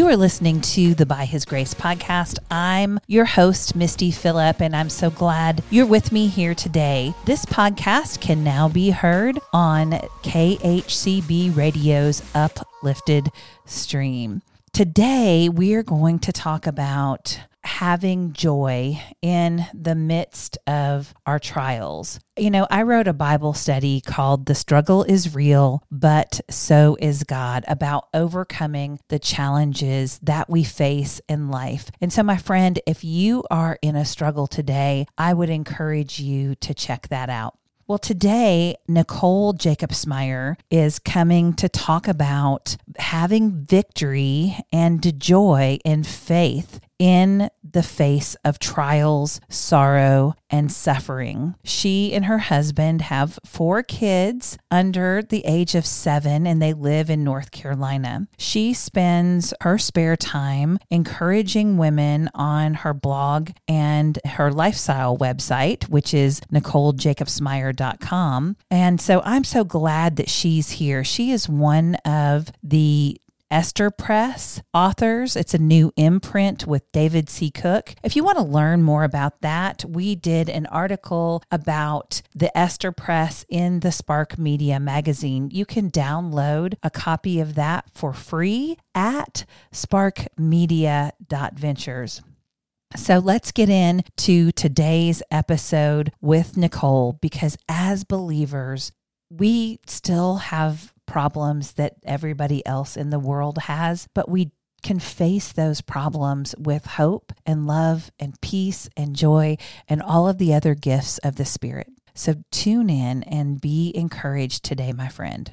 You are listening to the By His Grace podcast. I'm your host, Misty Phillip, and I'm so glad you're with me here today. This podcast can now be heard on KHCB Radio's Uplifted stream. Today, we are going to talk about having joy in the midst of our trials. You know, I wrote a Bible study called The Struggle is Real, but So is God about overcoming the challenges that we face in life. And so, my friend, if you are in a struggle today, I would encourage you to check that out. Well, today, Nicole Jacobsmeyer is coming to talk about having victory and joy in faith in the face of trials, sorrow, and suffering. She and her husband have four kids under the age of seven, and they live in North Carolina. She spends her spare time encouraging women on her blog and her lifestyle website, which is NicoleJacobsmeyer.com. And so I'm so glad that she's here. She is one of the Esther Press authors. It's a new imprint with David C. Cook. If you want to learn more about that, we did an article about the Esther Press in the Spark Media magazine. You can download a copy of that for free at sparkmedia.ventures. So let's get into today's episode with Nicole because as believers, we still have problems that everybody else in the world has, but we can face those problems with hope and love and peace and joy and all of the other gifts of the Spirit. So tune in and be encouraged today, my friend.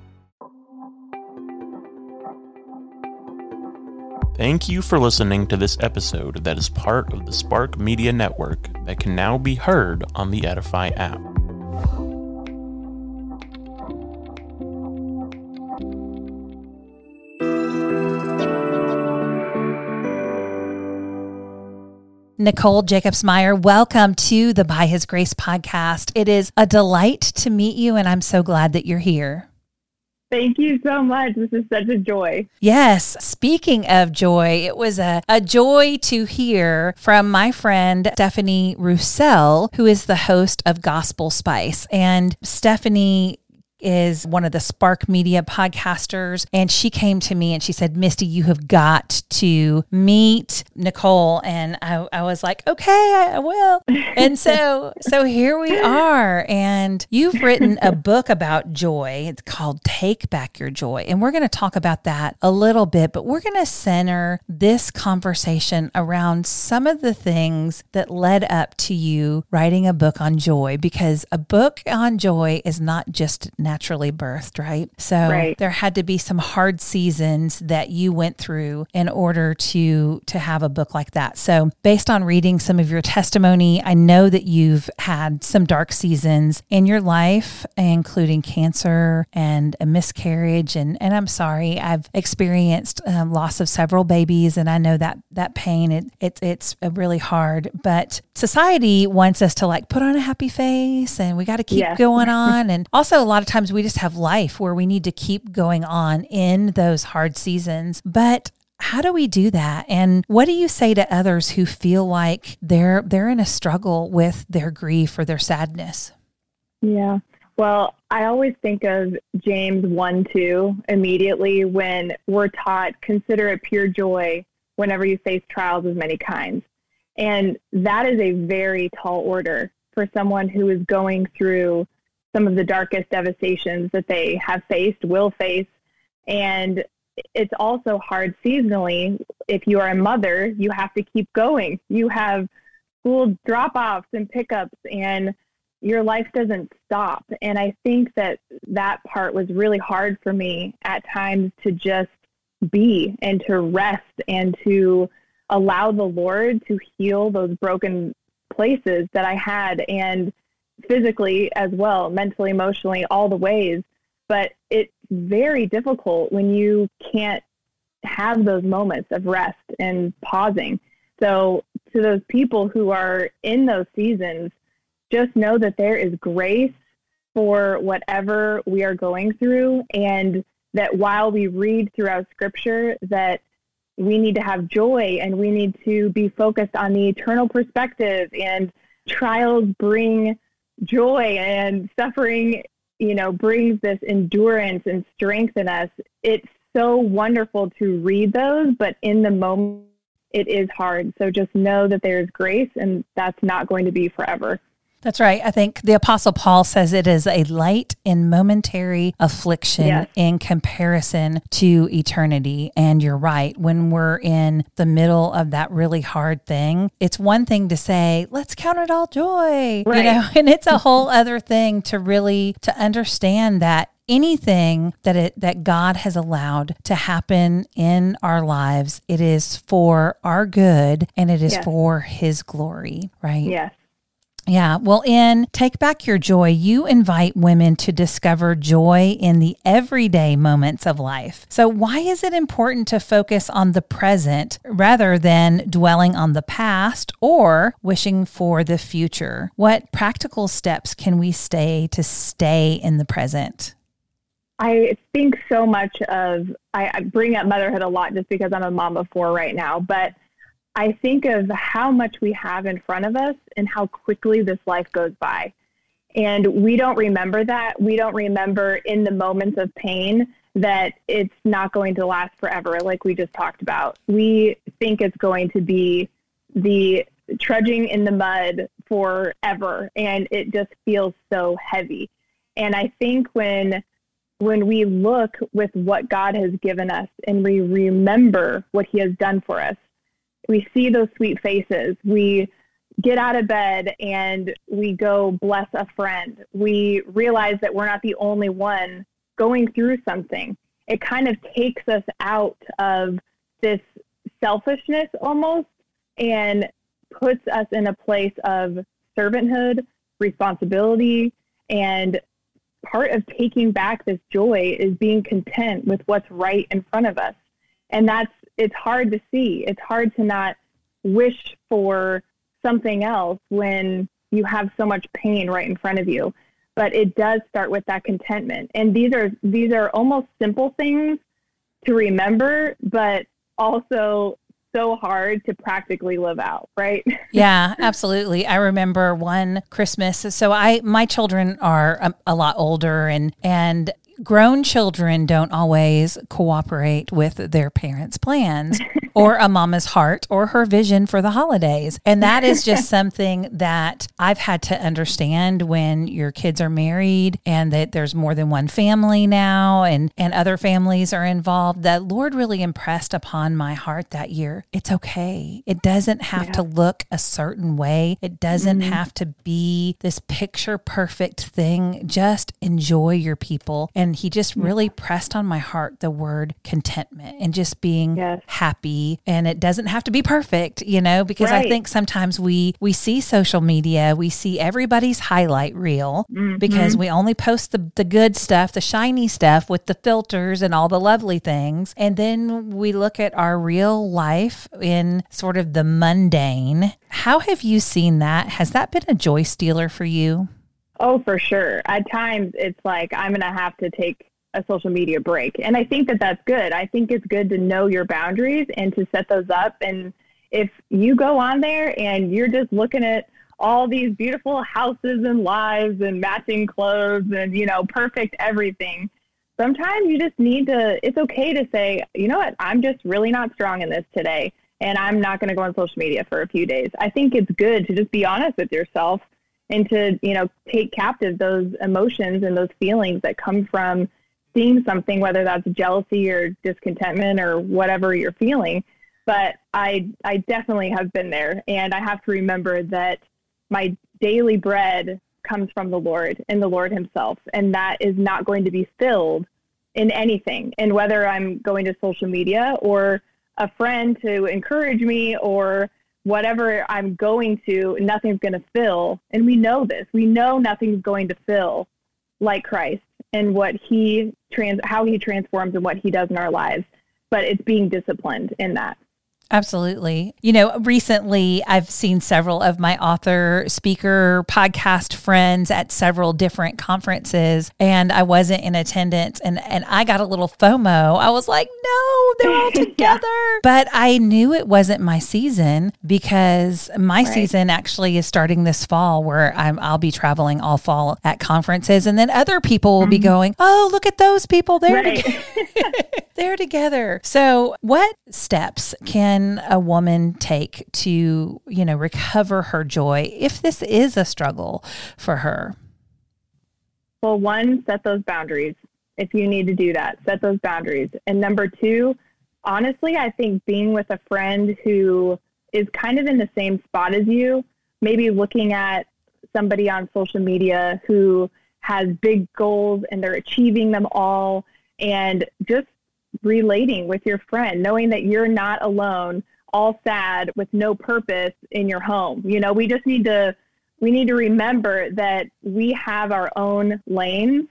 Thank you for listening to this episode that is part of the Spark Media Network that can now be heard on the Edify app. Nicole Jacobsmeyer, welcome to the By His Grace podcast. It is a delight to meet you, and I'm so glad that you're here. Thank you so much. This is such a joy. Yes. Speaking of joy, it was a, a joy to hear from my friend Stephanie Rousselle, who is the host of Gospel Spice. And Stephanie is one of the Spark Media podcasters. And she came to me and she said, Misty, you have got to meet Nicole. And I, I was like, okay, I will. and so, so here we are. And you've written a book about joy. It's called Take Back Your Joy. And we're going to talk about that a little bit, but we're going to center this conversation around some of the things that led up to you writing a book on joy because a book on joy is not just naturally birthed, right? So Right. there had to be some hard seasons that you went through in order to to have a book like that. So based on reading some of your testimony, I know that you've had some dark seasons in your life, including cancer and a miscarriage. And and I'm sorry, I've experienced um, loss of several babies, and I know that that pain it, it it's really hard. But society wants us to like put on a happy face, and we got to keep Yes. going on. And also, a lot of times we just have life where we need to keep going on in those hard seasons. But how do we do that? And what do you say to others who feel like they're they're in a struggle with their grief or their sadness? Yeah. Well, I always think of James 1 2 immediately when we're taught, consider it pure joy whenever you face trials of many kinds. And that is a very tall order for someone who is going through some of the darkest devastations that they have faced, will face. And it's also hard seasonally. If you are a mother, you have to keep going. You have school drop offs and pickups, and your life doesn't stop. And I think that that part was really hard for me at times to just be and to rest and to allow the Lord to heal those broken places that I had and physically as well, mentally, emotionally, all the ways. But it's very difficult when you can't have those moments of rest and pausing. So, to those people who are in those seasons, just know that there is grace for whatever we are going through and that while we read throughout scripture that we need to have joy and we need to be focused on the eternal perspective and trials bring joy and suffering you know brings this endurance and strength in us. It's so wonderful to read those but in the moment it is hard. So just know that there's grace and that's not going to be forever that's right. I think the Apostle Paul says it is a light and momentary affliction yes. in comparison to eternity. And you're right. When we're in the middle of that really hard thing, it's one thing to say, let's count it all joy, right. you know, and it's a whole other thing to really to understand that anything that it that God has allowed to happen in our lives, it is for our good and it is yes. for his glory, right? Yes. Yeah. Well, in Take Back Your Joy, you invite women to discover joy in the everyday moments of life. So, why is it important to focus on the present rather than dwelling on the past or wishing for the future? What practical steps can we stay to stay in the present? I think so much of, I, bring up motherhood a lot just because I'm a mom of four right now, but I think of how much we have in front of us and how quickly this life goes by. And we don't remember that. We don't remember in the moments of pain that it's not going to last forever, like we just talked about. We think it's going to be the trudging in the mud forever, and it just feels so heavy. And I think when when we look with what God has given us and we remember what He has done for us, we see those sweet faces. We get out of bed and we go bless a friend. We realize that we're not the only one going through something. It kind of takes us out of this selfishness almost and puts us in a place of servanthood, responsibility, and part of taking back this joy is being content with what's right in front of us. And that's it's hard to see. It's hard to not wish for something else when you have so much pain right in front of you. But it does start with that contentment. And these are these are almost simple things to remember, but also so hard to practically live out, right? yeah, absolutely. I remember one Christmas. So I my children are a, a lot older and and grown children don't always cooperate with their parents' plans or a mama's heart or her vision for the holidays. And that is just something that I've had to understand when your kids are married and that there's more than one family now and, and other families are involved. That Lord really impressed upon my heart that year. It's okay. It doesn't have yeah. to look a certain way, it doesn't mm-hmm. have to be this picture perfect thing. Just enjoy your people. And and he just really pressed on my heart the word contentment and just being yes. happy and it doesn't have to be perfect you know because right. i think sometimes we we see social media we see everybody's highlight reel mm-hmm. because we only post the, the good stuff the shiny stuff with the filters and all the lovely things and then we look at our real life in sort of the mundane how have you seen that has that been a joy stealer for you Oh, for sure. At times, it's like I'm going to have to take a social media break. And I think that that's good. I think it's good to know your boundaries and to set those up. And if you go on there and you're just looking at all these beautiful houses and lives and matching clothes and, you know, perfect everything, sometimes you just need to, it's okay to say, you know what, I'm just really not strong in this today. And I'm not going to go on social media for a few days. I think it's good to just be honest with yourself and to you know take captive those emotions and those feelings that come from seeing something whether that's jealousy or discontentment or whatever you're feeling but i i definitely have been there and i have to remember that my daily bread comes from the lord and the lord himself and that is not going to be filled in anything. And whether I'm going to social media or a friend to encourage me or whatever I'm going to, nothing's going to fill. And we know this. We know nothing's going to fill like Christ and what he trans how he transforms and what he does in our lives. But it's being disciplined in that. Absolutely. You know, recently I've seen several of my author, speaker, podcast friends at several different conferences, and I wasn't in attendance and, and I got a little FOMO. I was like, no, they're all together. yeah. But I knew it wasn't my season because my right. season actually is starting this fall where I'm, I'll be traveling all fall at conferences, and then other people will mm-hmm. be going, oh, look at those people. They're, right. they're together. So, what steps can a woman take to, you know, recover her joy if this is a struggle for her? Well, one, set those boundaries. If you need to do that, set those boundaries. And number two, honestly, I think being with a friend who is kind of in the same spot as you, maybe looking at somebody on social media who has big goals and they're achieving them all and just relating with your friend, knowing that you're not alone, all sad with no purpose in your home. You know, we just need to we need to remember that we have our own lanes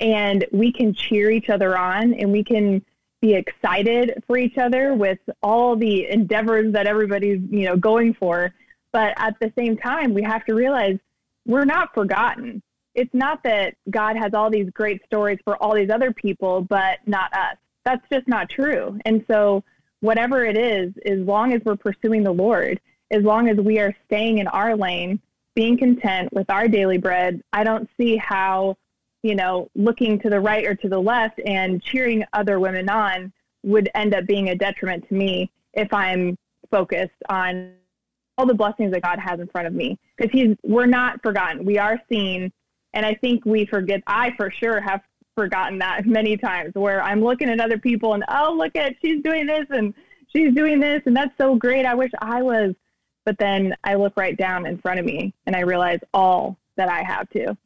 and we can cheer each other on and we can be excited for each other with all the endeavors that everybody's, you know, going for. But at the same time, we have to realize we're not forgotten. It's not that God has all these great stories for all these other people, but not us that's just not true. And so, whatever it is, as long as we're pursuing the Lord, as long as we are staying in our lane, being content with our daily bread, I don't see how, you know, looking to the right or to the left and cheering other women on would end up being a detriment to me if I'm focused on all the blessings that God has in front of me. Because He's, we're not forgotten. We are seen. And I think we forget, I for sure have forgotten that many times where I'm looking at other people and, oh, look at, she's doing this and she's doing this and that's so great. I wish I was. But then I look right down in front of me and I realize all that I have to.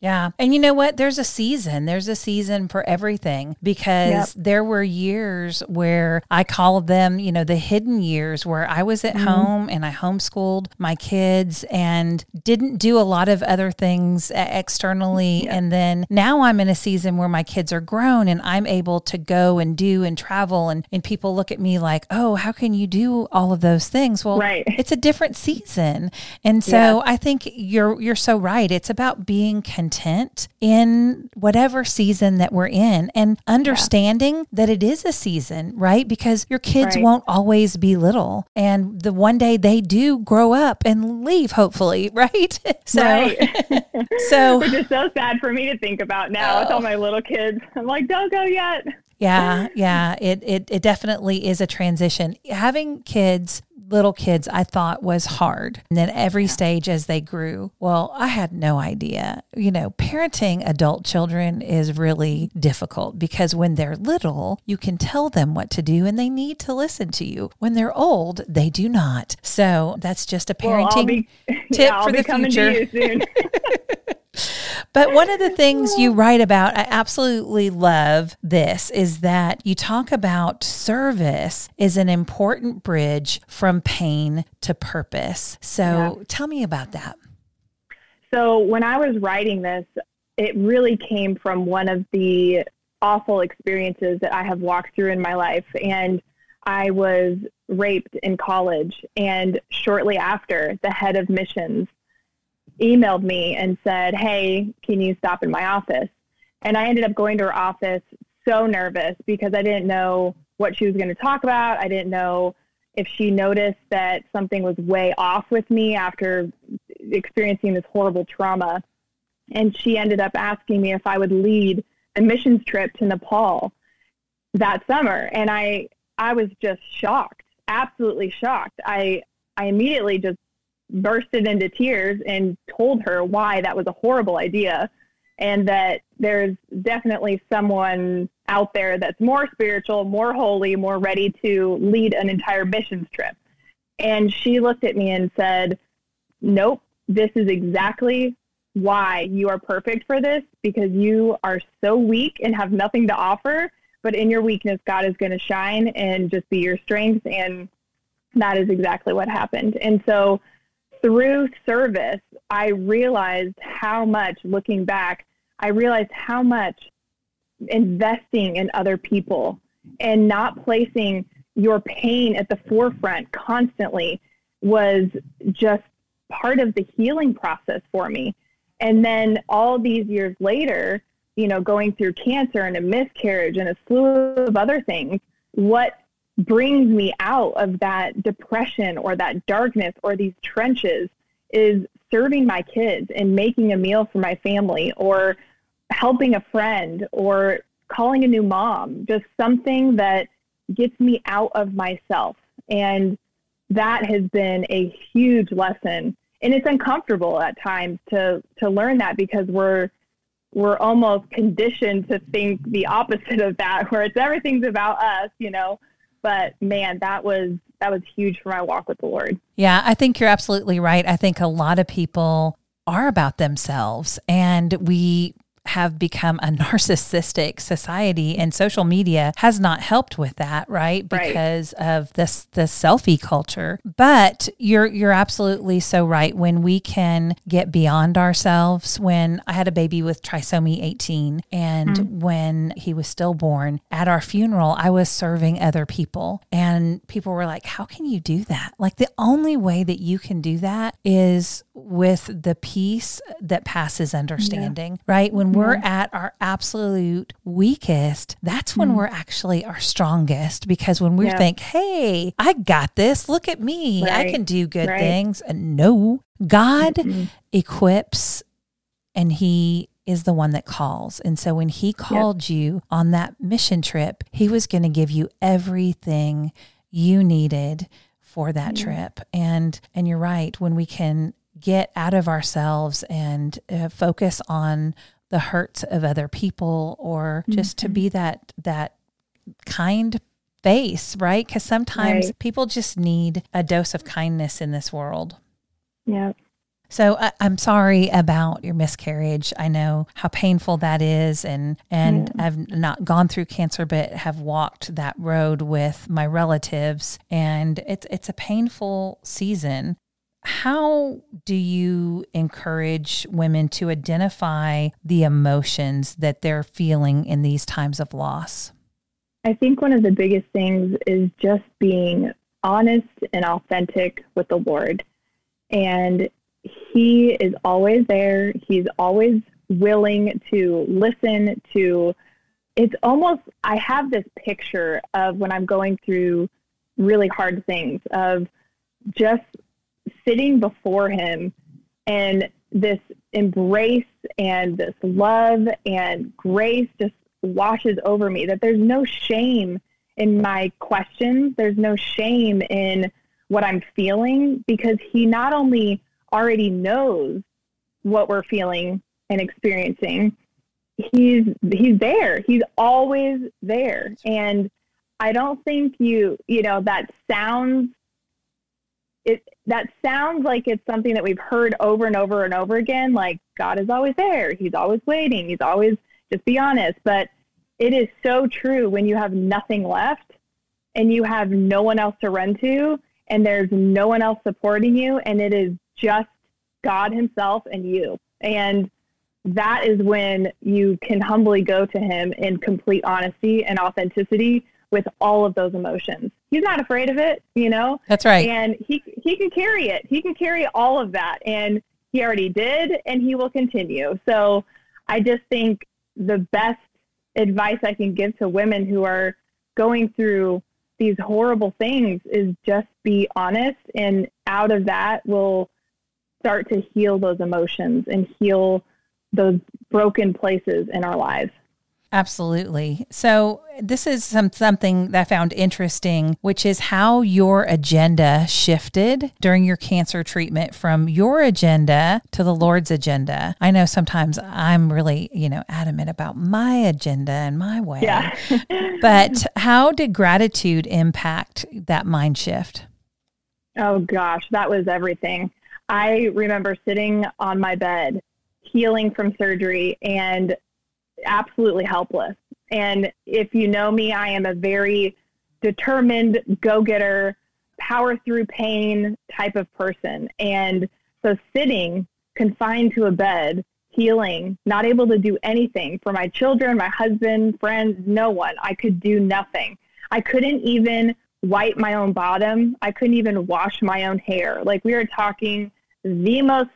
Yeah. And you know what? There's a season. There's a season for everything because yep. there were years where I called them, you know, the hidden years where I was at mm-hmm. home and I homeschooled my kids and didn't do a lot of other things externally. Yep. And then now I'm in a season where my kids are grown and I'm able to go and do and travel. And, and people look at me like, oh, how can you do all of those things? Well, right. it's a different season. And so yeah. I think you're, you're so right. It's about being connected content in whatever season that we're in and understanding yeah. that it is a season, right? Because your kids right. won't always be little. And the one day they do grow up and leave, hopefully, right? so, right. so, which is so sad for me to think about now oh. with all oh. my little kids. I'm like, don't go yet. Yeah, yeah, it, it it definitely is a transition. Having kids little kids I thought was hard. And then every stage as they grew, well, I had no idea. You know, parenting adult children is really difficult because when they're little, you can tell them what to do and they need to listen to you. When they're old, they do not. So that's just a parenting well, be, tip yeah, for the future. But one of the things you write about, I absolutely love this, is that you talk about service is an important bridge from pain to purpose. So yeah. tell me about that. So when I was writing this, it really came from one of the awful experiences that I have walked through in my life. And I was raped in college. And shortly after, the head of missions emailed me and said, Hey, can you stop in my office? And I ended up going to her office so nervous because I didn't know what she was going to talk about. I didn't know if she noticed that something was way off with me after experiencing this horrible trauma. And she ended up asking me if I would lead a missions trip to Nepal that summer. And I, I was just shocked, absolutely shocked. I, I immediately just bursted into tears and told her why that was a horrible idea and that there's definitely someone out there that's more spiritual, more holy, more ready to lead an entire missions trip. And she looked at me and said, Nope, this is exactly why you are perfect for this because you are so weak and have nothing to offer. But in your weakness, God is going to shine and just be your strength. And that is exactly what happened. And so through service, I realized how much, looking back, I realized how much investing in other people and not placing your pain at the forefront constantly was just part of the healing process for me. And then all these years later, you know, going through cancer and a miscarriage and a slew of other things, what brings me out of that depression or that darkness or these trenches is serving my kids and making a meal for my family or helping a friend or calling a new mom, just something that gets me out of myself. And that has been a huge lesson. And it's uncomfortable at times to to learn that because we're we're almost conditioned to think the opposite of that, where it's everything's about us, you know. But man, that was that was huge for my walk with the Lord. Yeah, I think you're absolutely right. I think a lot of people are about themselves and we have become a narcissistic society and social media has not helped with that, right? Because right. of this the selfie culture. But you're you're absolutely so right. When we can get beyond ourselves, when I had a baby with trisomy 18 and mm-hmm. when he was stillborn, at our funeral, I was serving other people. And people were like, How can you do that? Like the only way that you can do that is with the peace that passes understanding, yeah. right? When we're at our absolute weakest, that's when mm. we're actually our strongest because when we yeah. think, hey, I got this, look at me, right. I can do good right. things. And no, God mm-hmm. equips and He is the one that calls. And so when He called yep. you on that mission trip, He was going to give you everything you needed for that mm trip. And and you're right, when we can get out of ourselves and uh, focus on the hurts of other people or just mm-hmm. to be that that kind face, right? Because sometimes right. people just need a dose of kindness in this world. Yeah. So I, am sorry about your miscarriage. I know how painful that is, and and yeah. I've not gone through cancer, but have walked that road with my relatives, and it's it's a painful season. How do you encourage women to identify the emotions that they're feeling in these times of loss? I think one of the biggest things is just being honest and authentic with the Lord. And He is always there, He's always willing to listen to. It's almost, I have this picture of when I'm going through really hard things, of just sitting before him and this embrace and this love and grace just washes over me that there's no shame in my questions. There's no shame in what i'm feeling because he not only already knows what we're feeling and experiencing he's he's there. He's always there. And i don't think you you know that sounds it that sounds like it's something that we've heard over and over and over again like god is always there. He's always waiting. He's always just be honest. But it is so true when you have nothing left and you have no one else to run to and there's no one else supporting you and it is just god himself and you. And that is when you can humbly go to him in complete honesty and authenticity with all of those emotions. He's not afraid of it, you know? That's right. And he he can carry it. He can carry all of that and he already did and he will continue. So I just think the best advice I can give to women who are going through these horrible things is just be honest and out of that will start to heal those emotions and heal those broken places in our lives. Absolutely. So this is some something that I found interesting, which is how your agenda shifted during your cancer treatment from your agenda to the Lord's agenda. I know sometimes I'm really, you know, adamant about my agenda and my way. Yeah. but how did gratitude impact that mind shift? Oh gosh, that was everything. I remember sitting on my bed healing from surgery and absolutely helpless. And if you know me, I am a very determined, go getter, power through pain type of person. And so sitting confined to a bed, healing, not able to do anything for my children, my husband, friends, no one. I could do nothing. I couldn't even wipe my own bottom. I couldn't even wash my own hair. Like we are talking the most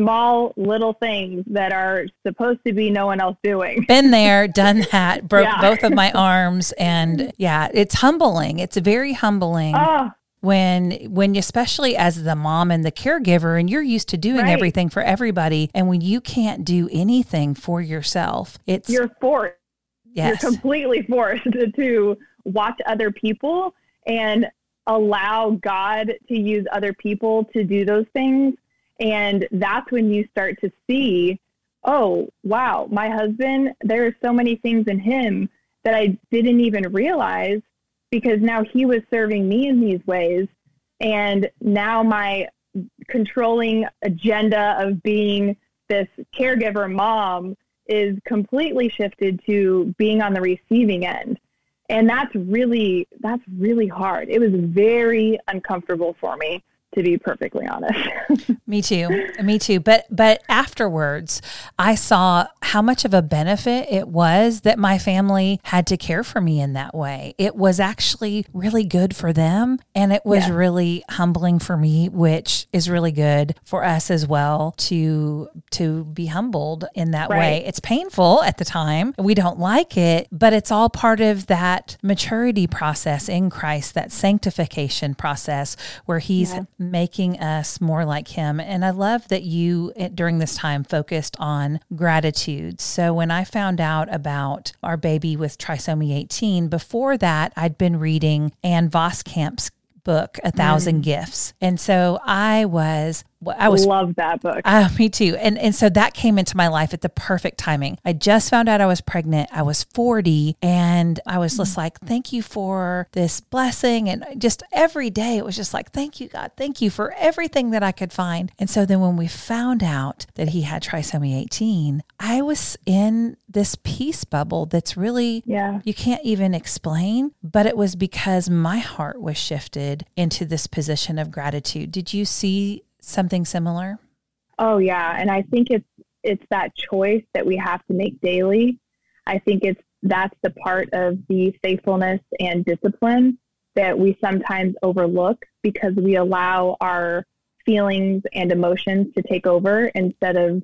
small little things that are supposed to be no one else doing. Been there, done that, broke yeah. both of my arms and yeah, it's humbling. It's very humbling. Oh. When, when especially as the mom and the caregiver, and you're used to doing right. everything for everybody, and when you can't do anything for yourself, it's you're forced. Yes. You're completely forced to watch other people and allow God to use other people to do those things and that's when you start to see, oh, wow, my husband, there are so many things in him that I didn't even realize because now he was serving me in these ways. And now my controlling agenda of being this caregiver mom is completely shifted to being on the receiving end. And that's really, that's really hard. It was very uncomfortable for me to be perfectly honest. Me too. Me too. But but afterwards, I saw how much of a benefit it was that my family had to care for me in that way. It was actually really good for them and it was yeah. really humbling for me, which is really good for us as well to to be humbled in that right. way. It's painful at the time. We don't like it, but it's all part of that maturity process in Christ, that sanctification process where he's yeah making us more like him. And I love that you, eh, during this time, focused on gratitude. So when I found out about our baby with trisomy 18, before that, I'd been reading Ann Voskamp's book, A Thousand mm. Gifts. And so I was I was love that book. Uh, me too. And and so that came into my life at the perfect timing. I just found out I was pregnant. I was 40 and I was just like, thank you for this blessing. And just every day it was just like, thank you, God. Thank you for everything that I could find. And so then when we found out that he had trisomy 18, I was in this peace bubble that's really yeah. you can't even explain, but it was because my heart was shifted into this position of gratitude. Did you see something similar? Oh yeah, and I think it's it's that choice that we have to make daily. I think it's that's the part of the faithfulness and discipline that we sometimes overlook because we allow our feelings and emotions to take over instead of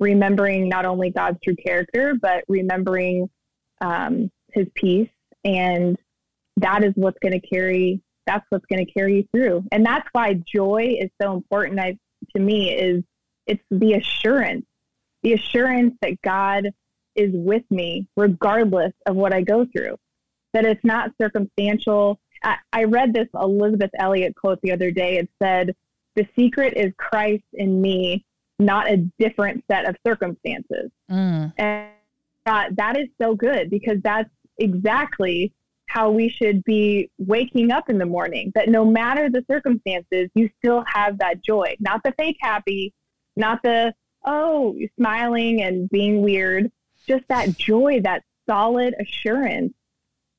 remembering not only God's true character, but remembering um, his peace. And that is what's going to carry that's what's going to carry you through. And that's why joy is so important I, to me is it's the assurance, the assurance that God is with me regardless of what I go through, that it's not circumstantial. I, I read this Elisabeth Elliot quote the other day. It said, the secret is Christ in me, not a different set of circumstances. Mm. And uh, that is so good because that's exactly how we should be waking up in the morning, that no matter the circumstances, you still have that joy, not the fake happy, not the, oh, smiling and being weird, just that joy, that solid assurance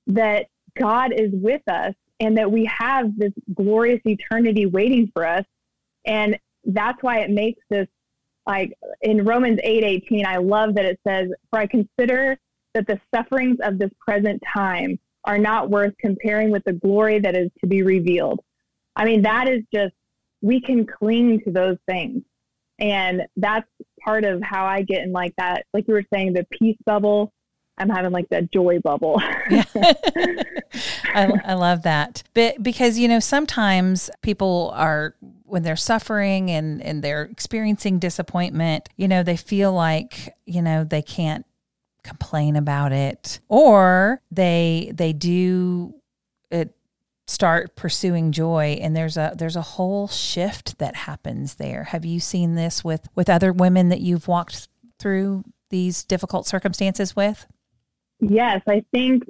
that God is with us and that we have this glorious eternity waiting for us. And that's why it makes this like in Romans 8 18, I love that it says, For I consider that the sufferings of this present time are not worth comparing with the glory that is to be revealed. I mean, that is just, we can cling to those things. And that's part of how I get in like that, like you were saying, the peace bubble. I'm having like that joy bubble. I, I love that. But because, you know, sometimes people are, when they're suffering and, and they're experiencing disappointment, you know, they feel like, you know, they can't complain about it or they they do it start pursuing joy and there's a there's a whole shift that happens there. Have you seen this with with other women that you've walked through these difficult circumstances with? Yes i think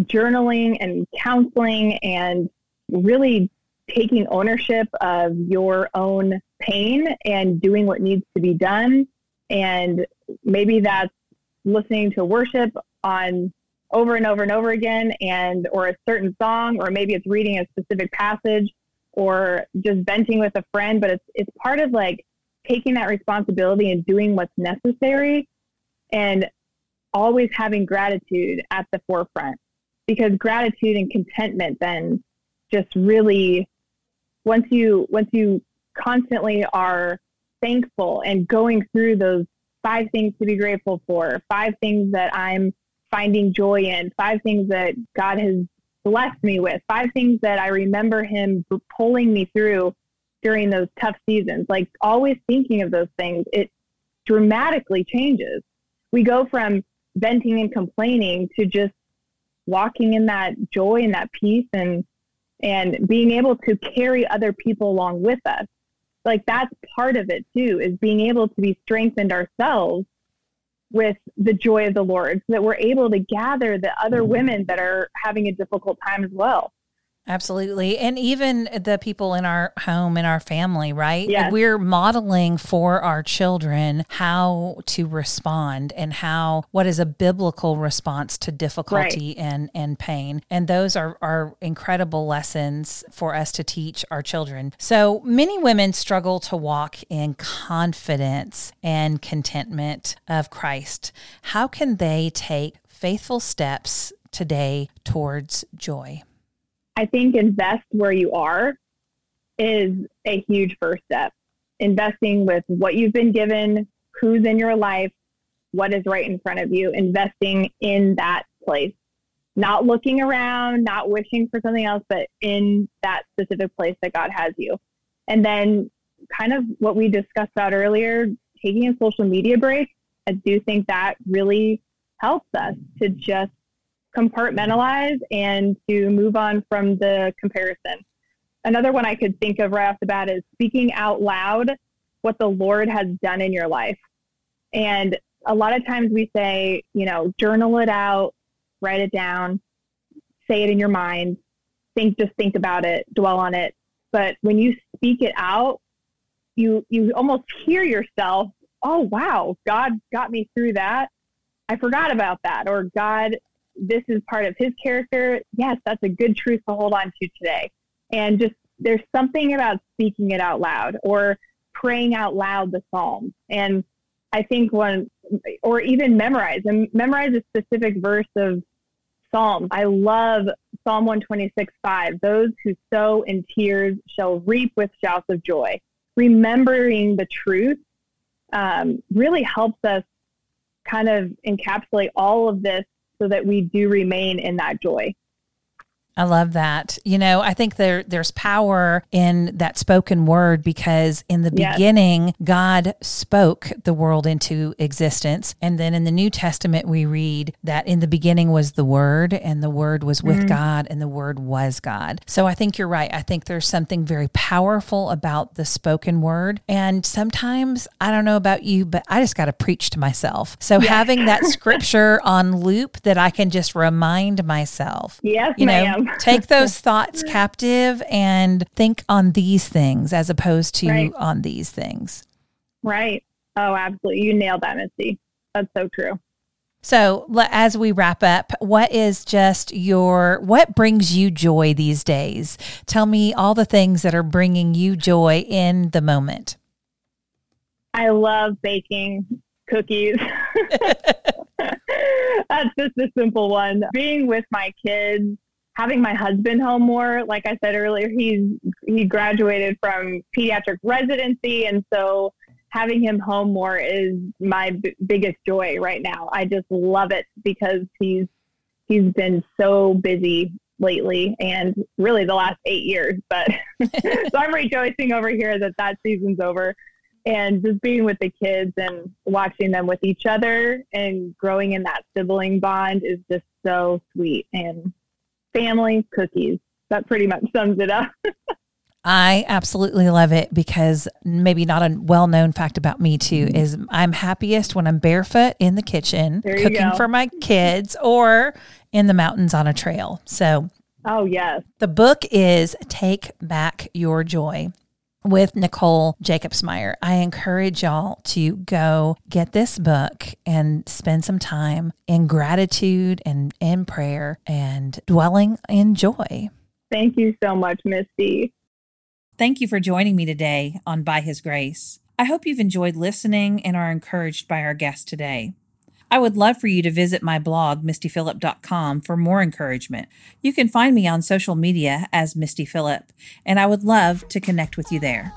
journaling and counseling and really taking ownership of your own pain and doing what needs to be done. And maybe that's listening to worship on over and over and over again and or a certain song or maybe it's reading a specific passage or just venting with a friend but it's it's part of like taking that responsibility and doing what's necessary and always having gratitude at the forefront because gratitude and contentment then just really once you once you constantly are thankful and going through those five things to be grateful for five things that i'm finding joy in five things that god has blessed me with five things that i remember him pulling me through during those tough seasons. Like always thinking of those things it dramatically changes. We go from venting and complaining to just walking in that joy and that peace and and being able to carry other people along with us like that's part of it too is being able to be strengthened ourselves with the joy of the lord so that we're able to gather the other mm-hmm. women that are having a difficult time as well Absolutely. And even the people in our home, in our family, right? Yes. We're modeling for our children how to respond and how, what is a biblical response to difficulty right. and, and pain. And those are, are incredible lessons for us to teach our children. So many women struggle to walk in confidence and contentment of Christ. How can they take faithful steps today towards joy? I think invest where you are is a huge first step. Investing with what you've been given, who's in your life, what is right in front of you, investing in that place. Not looking around, not wishing for something else, but in that specific place that God has you. And then, kind of what we discussed about earlier, taking a social media break, I do think that really helps us to just compartmentalize and to move on from the comparison. Another one I could think of right off the bat is speaking out loud what the Lord has done in your life. And a lot of times we say, you know, journal it out, write it down, say it in your mind, think, just think about it, dwell on it. But when you speak it out, you, you almost hear yourself, oh, wow, God got me through that. I forgot about that. Or God this is part of his character, yes, that's a good truth to hold on to today. And just there's something about speaking it out loud or praying out loud the psalms. And I think one, or even memorize and memorize a specific verse of Psalms. I love Psalm 126, 5. Those who sow in tears shall reap with shouts of joy. Remembering the truth um, really helps us kind of encapsulate all of this so that we do remain in that joy. I love that. You know, I think there there's power in that spoken word because in the yes. beginning God spoke the world into existence and then in the New Testament we read that in the beginning was the word and the word was with mm-hmm. God and the word was God. So I think you're right. I think there's something very powerful about the spoken word and sometimes I don't know about you but I just got to preach to myself. So yeah. having that scripture on loop that I can just remind myself. Yes, you ma'am. know, take those thoughts captive and think on these things as opposed to right. on these things. Right. Oh, absolutely. You nailed that, Misty. That's so true. So, as we wrap up, what is just your what brings you joy these days? Tell me all the things that are bringing you joy in the moment. I love baking cookies. That's just a simple one. Being with my kids, having my husband home more. Like I said earlier, he's he graduated from pediatric residency, and so having him home more is my b- biggest joy right now. I just love it because he's he's been so busy lately and really the last eight years but so i'm rejoicing over here that that season's over and just being with the kids and watching them with each other and growing in that sibling bond is just so sweet and family, cookies. That pretty much sums it up. I absolutely love it because maybe not a well known fact about me too mm-hmm. is I'm happiest when I'm barefoot in the kitchen cooking go. for my kids or in the mountains on a trail. So, oh, yes. The book is Take Back Your Joy. With Nicole Jacobsmeyer. I encourage y'all to go get this book and spend some time in gratitude and in prayer and dwelling in joy. Thank you so much, Misty. Thank you for joining me today on By His Grace. I hope you've enjoyed listening and are encouraged by our guest today. I would love for you to visit my blog, mistyphillip.com, for more encouragement. You can find me on social media as Misty Phillip, and I would love to connect with you there.